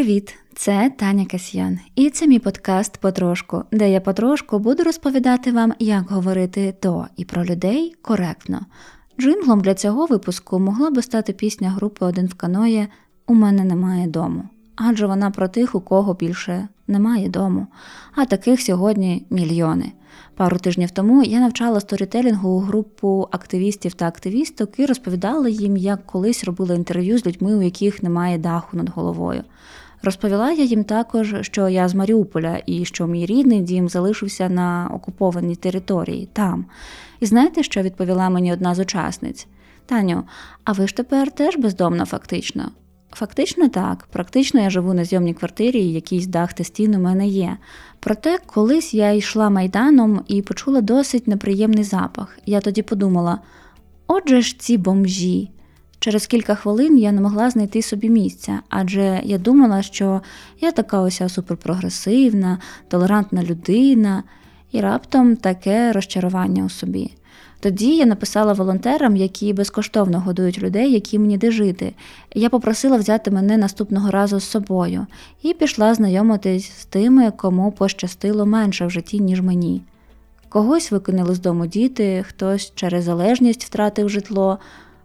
Привіт, це Таня Касьян, і це мій подкаст Потрошку, де я потрошку буду розповідати вам, як говорити до і про людей коректно. Джинглом для цього випуску могла би стати пісня групи Один в каної У мене немає дому. Адже вона про тих, у кого більше немає дому. А таких сьогодні мільйони. Пару тижнів тому я навчала сторітелінгу групу активістів та активісток і розповідала їм, як колись робила інтерв'ю з людьми, у яких немає даху над головою. Розповіла я їм також, що я з Маріуполя і що мій рідний дім залишився на окупованій території там. І знаєте, що відповіла мені одна з учасниць? Таню, а ви ж тепер теж бездомна, фактично? Фактично так, практично я живу на зйомній квартирі, і якийсь дах та стін у мене є. Проте колись я йшла майданом і почула досить неприємний запах. Я тоді подумала: отже ж ці бомжі. Через кілька хвилин я не могла знайти собі місця, адже я думала, що я така ось суперпрогресивна, толерантна людина, і раптом таке розчарування у собі. Тоді я написала волонтерам, які безкоштовно годують людей, які мені де жити. Я попросила взяти мене наступного разу з собою і пішла знайомитись з тими, кому пощастило менше в житті, ніж мені. Когось викинули з дому діти, хтось через залежність втратив житло,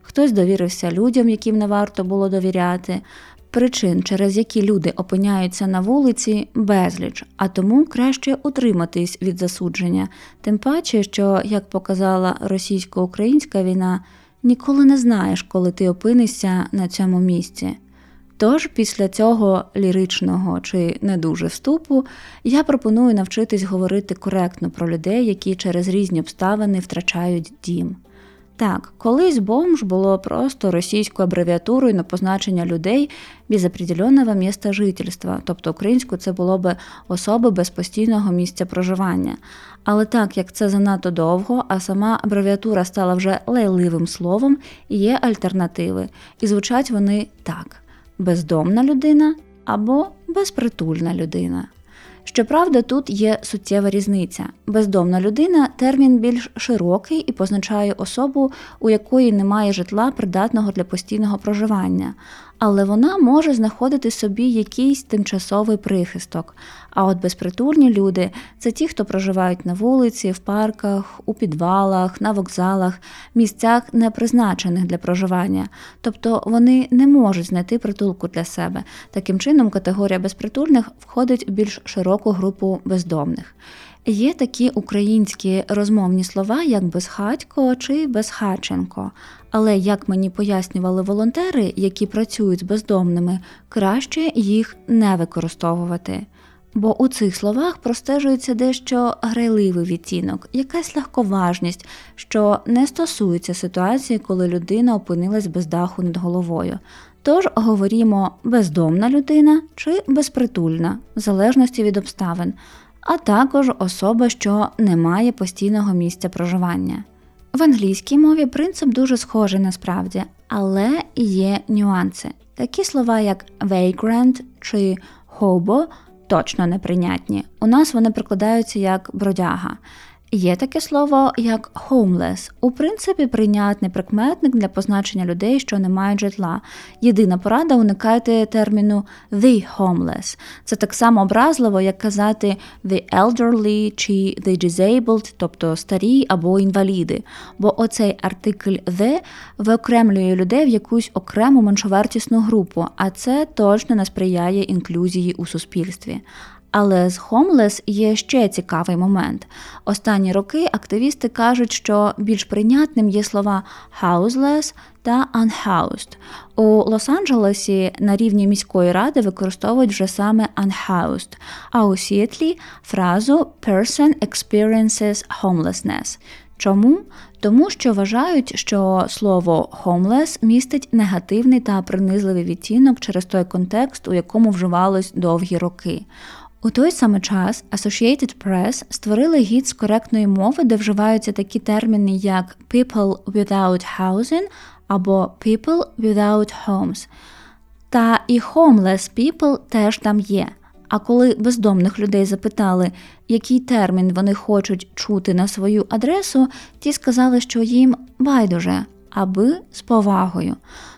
хтось довірився людям, яким не варто було довіряти. Причин, через які люди опиняються на вулиці, безліч, а тому краще утриматись від засудження, тим паче, що, як показала російсько-українська війна, ніколи не знаєш, коли ти опинишся на цьому місці. Тож після цього ліричного чи не дуже вступу я пропоную навчитись говорити коректно про людей, які через різні обставини втрачають дім. Так, колись бомж було просто російською абревіатурою на позначення людей без определеного міста жительства, тобто українською це було би особи без постійного місця проживання. Але так як це занадто довго, а сама абревіатура стала вже лайливим словом, є альтернативи, і звучать вони так: бездомна людина або безпритульна людина. Щоправда, тут є суттєва різниця. Бездомна людина термін більш широкий і позначає особу, у якої немає житла придатного для постійного проживання, але вона може знаходити собі якийсь тимчасовий прихисток. А от безпритульні люди це ті, хто проживають на вулиці, в парках, у підвалах, на вокзалах, місцях, не призначених для проживання, тобто вони не можуть знайти притулку для себе. Таким чином, категорія безпритульних входить в більш широку групу бездомних. Є такі українські розмовні слова, як безхатько чи безхаченко. Але як мені пояснювали волонтери, які працюють з бездомними, краще їх не використовувати. Бо у цих словах простежується дещо грайливий відтінок, якась легковажність, що не стосується ситуації, коли людина опинилась без даху над головою. Тож говоримо бездомна людина чи безпритульна, в залежності від обставин, а також особа, що не має постійного місця проживання. В англійській мові принцип дуже схожий насправді, але є нюанси. Такі слова, як vagrant чи hobo точно неприйнятні. У нас вони прикладаються як бродяга. Є таке слово як homeless. У принципі, прийнятний прикметник для позначення людей, що не мають житла. Єдина порада уникайте терміну the homeless. Це так само образливо, як казати the elderly чи the disabled, тобто старі або інваліди. Бо оцей артикль the виокремлює людей в якусь окрему меншовартісну групу, а це точно не сприяє інклюзії у суспільстві. Але з Homeless є ще цікавий момент. Останні роки активісти кажуть, що більш прийнятним є слова houseless та unhoused. У Лос-Анджелесі на рівні міської ради використовують вже саме unhoused, а у Сіетлі фразу person experiences homelessness. Чому? Тому що вважають, що слово homeless містить негативний та принизливий відтінок через той контекст, у якому вживалось довгі роки. У той самий час Associated Press створили гід з коректної мови, де вживаються такі терміни, як people without housing або people without homes. Та і homeless people теж там є. А коли бездомних людей запитали, який термін вони хочуть чути на свою адресу, ті сказали, що їм байдуже, аби з повагою.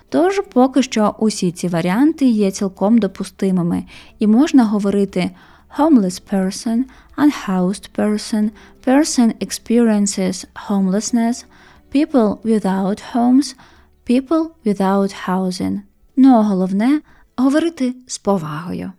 Тож поки що усі ці варіанти є цілком допустимими, і можна говорити homeless person, unhoused person, person experiences homelessness, people without homes, people without housing. Ну а головне говорити з повагою.